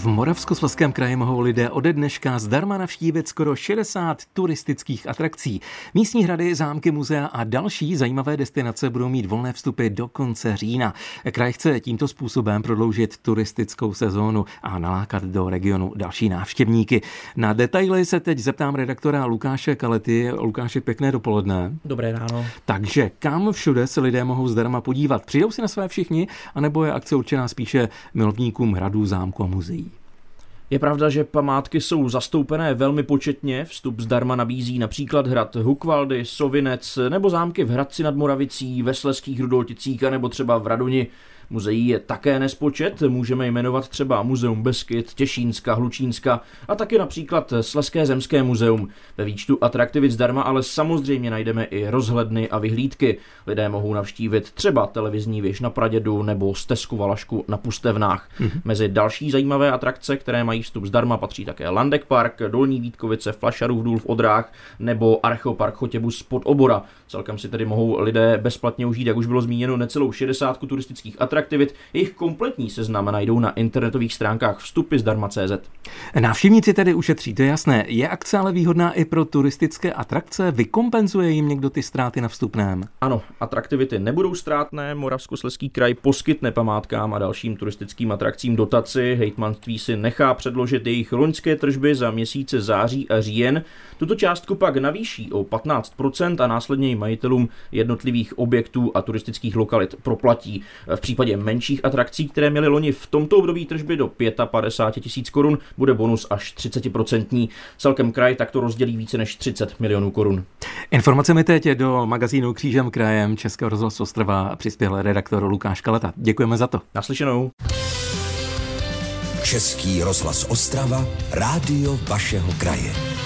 V Moravskoslezském kraji mohou lidé ode dneška zdarma navštívit skoro 60 turistických atrakcí. Místní hrady, zámky, muzea a další zajímavé destinace budou mít volné vstupy do konce října. Kraj chce tímto způsobem prodloužit turistickou sezónu a nalákat do regionu další návštěvníky. Na detaily se teď zeptám redaktora Lukáše Kalety. Lukáše, pěkné dopoledne. Dobré ráno. Takže kam všude se lidé mohou zdarma podívat? Přijdou si na své všichni, anebo je akce určená spíše milovníkům hradů, zámku a muzeí? Je pravda, že památky jsou zastoupené velmi početně. Vstup zdarma nabízí například hrad Hukvaldy, Sovinec nebo zámky v Hradci nad Moravicí, ve Sleských Rudolticích a nebo třeba v Radoni. Muzeí je také nespočet, můžeme jmenovat třeba Muzeum Beskyt, Těšínska, Hlučínska a taky například Sleské zemské muzeum. Ve výčtu atraktivit zdarma ale samozřejmě najdeme i rozhledny a vyhlídky. Lidé mohou navštívit třeba televizní věž na Pradědu nebo stezku Valašku na Pustevnách. Mm-hmm. Mezi další zajímavé atrakce, které mají vstup zdarma, patří také Landek Park, Dolní Vítkovice, Flašarův důl v Odrách nebo Archeopark Chotěbus pod Obora. Celkem si tedy mohou lidé bezplatně užít, jak už bylo zmíněno, necelou 60 turistických atrakcí atraktivit. Jejich kompletní seznam najdou na internetových stránkách vstupy zdarma.cz. Návštěvníci tedy ušetří, to je jasné. Je akce ale výhodná i pro turistické atrakce? Vykompenzuje jim někdo ty ztráty na vstupném? Ano, atraktivity nebudou ztrátné. Moravskoslezský kraj poskytne památkám a dalším turistickým atrakcím dotaci. Hejtmanství si nechá předložit jejich loňské tržby za měsíce září a říjen. Tuto částku pak navýší o 15% a následně ji majitelům jednotlivých objektů a turistických lokalit proplatí. V případě případě menších atrakcí, které měly loni v tomto období tržby do 55 tisíc korun, bude bonus až 30%. Celkem kraj takto rozdělí více než 30 milionů korun. Informace mi teď do magazínu Křížem krajem Českého rozhlasu Ostrava přispěl redaktor Lukáš Kaleta. Děkujeme za to. Naslyšenou. Český rozhlas Ostrava, rádio vašeho kraje.